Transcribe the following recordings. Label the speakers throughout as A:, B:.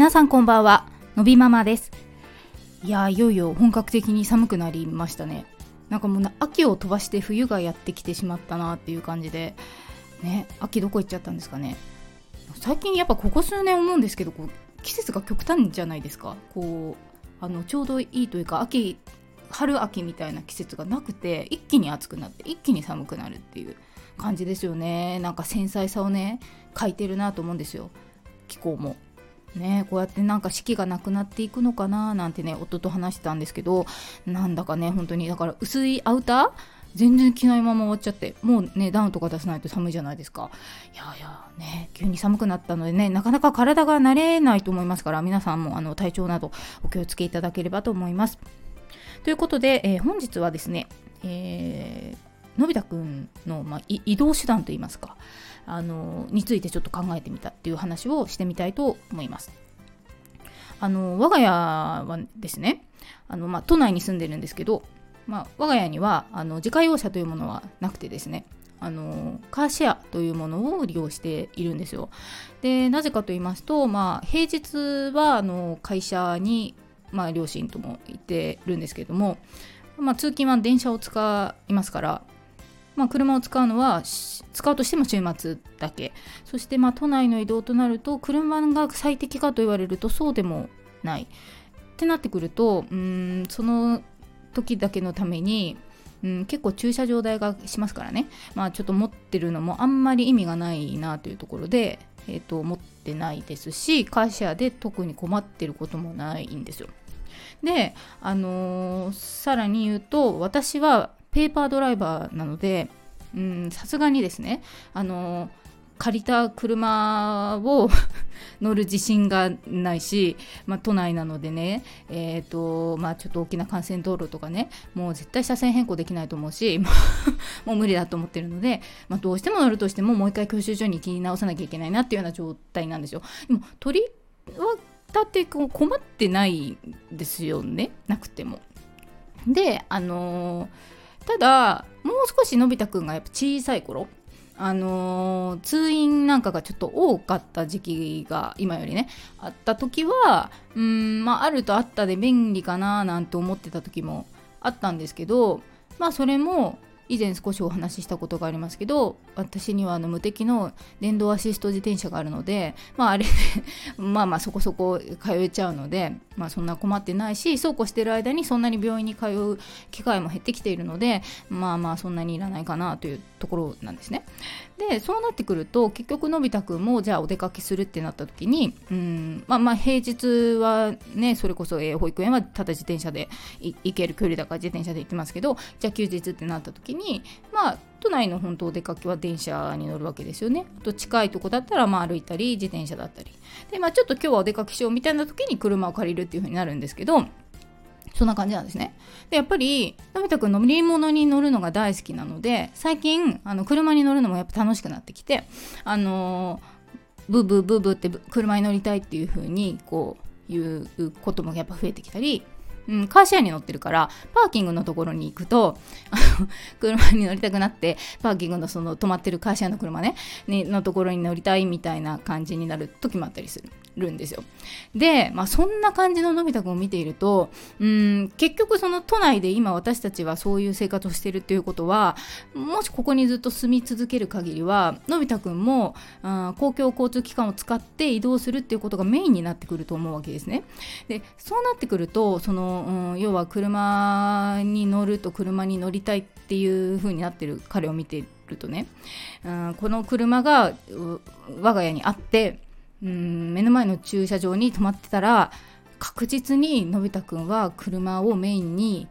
A: 皆さんこんばんは。のびママです。いやいよいよ本格的に寒くなりましたね。なんかもう秋を飛ばして冬がやってきてしまったなっていう感じで。ね秋どこ行っちゃったんですかね。最近やっぱここ数年思うんですけどこう季節が極端じゃないですか。こうあのちょうどいいというか秋春秋みたいな季節がなくて一気に暑くなって一気に寒くなるっていう感じですよね。なんか繊細さをね書いてるなと思うんですよ。気候も。ねこうやってなんか四季がなくなっていくのかななんてね夫と話してたんですけどなんだかね本当にだから薄いアウター？全然着ないまま終わっちゃってもうねダウンとか出さないと寒いじゃないですか。いやいやね急に寒くなったのでねなかなか体が慣れないと思いますから皆さんもあの体調などお気をつけいただければと思います。ということで、えー、本日はですね、えー、のび太くんの、まあ、移動手段といいますかあのについてちょっと考えてみたっていう話をしてみたいと思います。あの我が家はですねあの、まあ、都内に住んでるんですけど、まあ、我が家にはあの自家用車というものはなくてですねあのカーシェアというものを利用しているんですよ。でなぜかと言いますと、まあ、平日はあの会社に、まあ、両親とも行ってるんですけども、まあ、通勤は電車を使いますからまあ、車を使うのは使うとしても週末だけ。そしてまあ都内の移動となると車が最適かと言われるとそうでもない。ってなってくるとうんその時だけのためにうん、結構駐車場代がしますからね、まあ、ちょっと持ってるのもあんまり意味がないなというところで、えーと、持ってないですし会社で特に困ってることもないんですよ。で、あのー、さらに言うと私はペーパードライバーなのでさすがにですねあの借りた車を 乗る自信がないし、まあ、都内なのでね、えーとまあ、ちょっと大きな幹線道路とかねもう絶対車線変更できないと思うし もう無理だと思ってるので、まあ、どうしても乗るとしてももう一回教習所に行き直さなきゃいけないなっていうような状態なんですよ。でも取り渡って困ってないですよねなくても。であのーただもう少しのび太くんがやっぱ小さい頃あのー、通院なんかがちょっと多かった時期が今よりねあった時はうんまああるとあったで便利かななんて思ってた時もあったんですけどまあそれも以前少しお話ししたことがありますけど私にはあの無敵の電動アシスト自転車があるのでまああれ まあまあそこそこ通えちゃうのでまあそんな困ってないしそうこうしてる間にそんなに病院に通う機会も減ってきているのでまあまあそんなにいらないかなというところなんですね。でそうなってくると結局のび太くんもじゃあお出かけするってなった時にうんまあまあ平日はねそれこそ、えー、保育園はただ自転車で行ける距離だから自転車で行ってますけどじゃあ休日ってなった時にまあ都内の本当お出かけは電車に乗るわけですよね。あと近いとこだったらまあ歩いたり自転車だったり。でまあちょっと今日はお出かけしようみたいな時に車を借りるっていう風になるんですけどそんな感じなんですね。で、やっぱり、のび太くん乗り物に乗るのが大好きなので、最近、あの、車に乗るのもやっぱ楽しくなってきて、あの、ブーブーブーブーって車に乗りたいっていう風に、こう、いうこともやっぱ増えてきたり、うん、カーシェアに乗ってるから、パーキングのところに行くと、車に乗りたくなって、パーキングのその止まってるカーシェアの車ね、にのところに乗りたいみたいな感じになる時もあったりする。るんですよ。で、まあ、そんな感じののび太くんを見ているとうん結局その都内で今私たちはそういう生活をしているっていうことはもしここにずっと住み続ける限りはのび太くんもあ公共交通機関を使って移動するっていうことがメインになってくると思うわけですね。でそうなってくるとその、うん、要は車に乗ると車に乗りたいっていう風になってる彼を見てるとね、うん、この車が我が家にあってうん目の前の駐車場に止まってたら確実にのび太くんは車をメインに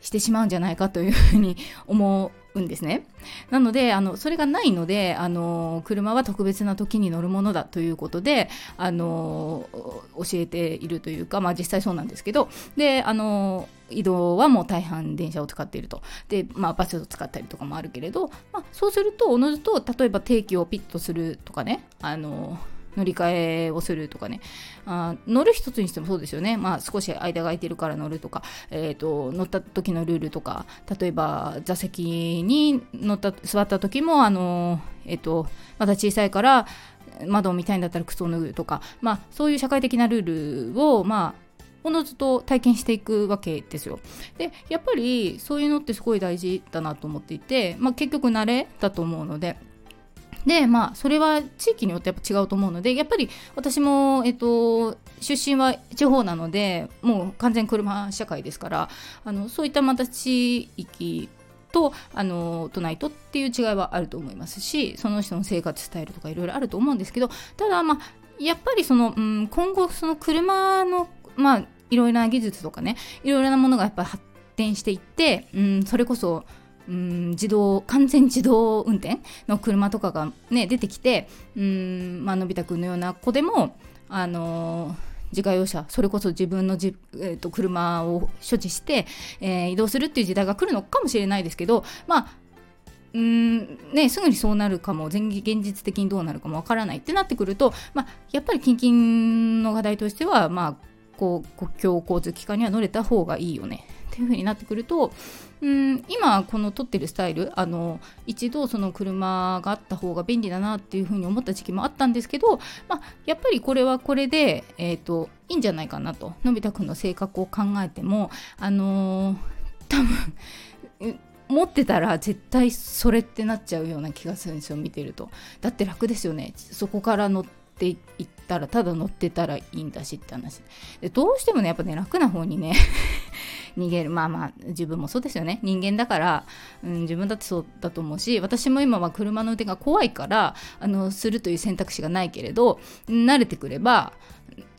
A: してしまうんじゃないかというふうに思うんですね。なのであのそれがないのであの車は特別な時に乗るものだということであの教えているというか、まあ、実際そうなんですけどであの移動はもう大半電車を使っているとで、まあ、バスを使ったりとかもあるけれど、まあ、そうするとおのずと例えば定期をピッとするとかねあの乗り換えをするとかね。あ乗る一つにしてもそうですよね、まあ、少し間が空いてるから乗るとか、えーと、乗った時のルールとか。例えば座席に乗った座った時もあの、えーと、まだ小さいから窓を見たいんだったら靴を脱ぐとか、まあ、そういう社会的なルールを、まあ、おのずと体験していくわけですよ。でやっぱりそういうのってすごい大事だなと思っていて、まあ、結局慣れだと思うので。でまあそれは地域によってやっぱ違うと思うのでやっぱり私も、えっと、出身は地方なのでもう完全車社会ですからあのそういったまた地域とあの都内とっていう違いはあると思いますしその人の生活スタイルとかいろいろあると思うんですけどただまあやっぱりその、うん、今後その車のまあいろいろな技術とかねいろいろなものがやっぱ発展していって、うん、それこそうん自動完全自動運転の車とかがね出てきてうんまあのび太くんのような子でもあの自家用車それこそ自分のじ、えーと、車を所持して、えー、移動するっていう時代が来るのかもしれないですけどまあうんね、すぐにそうなるかも現実的にどうなるかもわからないってなってくると、まあ、やっぱり近々の課題としては、まあ、こう国境交通機関には乗れた方がいいよね。ていう風になってくるとうん今この撮ってるスタイルあの一度その車があった方が便利だなっていう風に思った時期もあったんですけど、まあ、やっぱりこれはこれで、えーと、いいんじゃないかなと。のび太くんの性格を考えてもあのー、多分持ってたら絶対それってなっちゃうような気がするんですよ見てると。だって楽ですよね。そこから乗っていったらただ乗ってたらいいんだしって話。でどうしてもねやっぱね楽な方にね逃げるまあまあ自分もそうですよね人間だから、うん、自分だってそうだと思うし私も今は車の運転が怖いからあのするという選択肢がないけれど慣れてくれば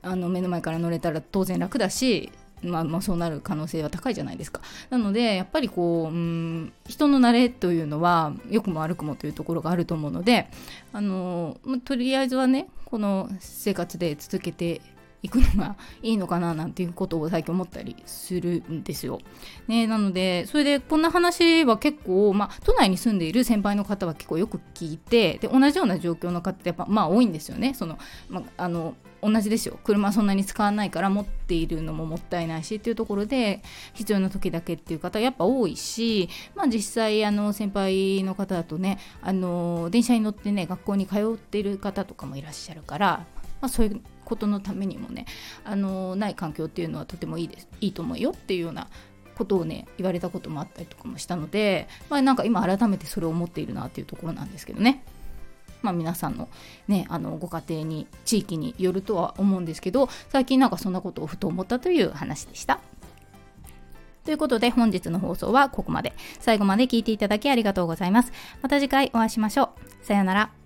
A: あの目の前から乗れたら当然楽だしまあ、まあそうなる可能性は高いじゃないですか。なのでやっぱりこう、うん、人の慣れというのは良くも悪くもというところがあると思うのであの、まあ、とりあえずはねこの生活で続けていくのがいいのかななんていうことを最近思ったりするんですよ。ね、なのでそれでこんな話は結構、まあ、都内に住んでいる先輩の方は結構よく聞いてで同じような状況の方ってやっぱまあ多いんですよね。そのまあ、あの同じですよ車そんなに使わないから持っているのももったいないしっていうところで必要な時だけっていう方やっぱ多いし、まあ、実際あの先輩の方だとねあの電車に乗ってね学校に通っている方とかもいらっしゃるから、まあ、そういうことのためにもねあのない環境っていうのはとてもいいですいいと思うよっていうようなことをね言われたこともあったりとかもしたので、まあ、なんか今改めてそれを思っているなっていうところなんですけどね。まあ、皆さんの,、ね、あのご家庭に地域によるとは思うんですけど最近なんかそんなことをふと思ったという話でした。ということで本日の放送はここまで。最後まで聞いていただきありがとうございます。また次回お会いしましょう。さようなら。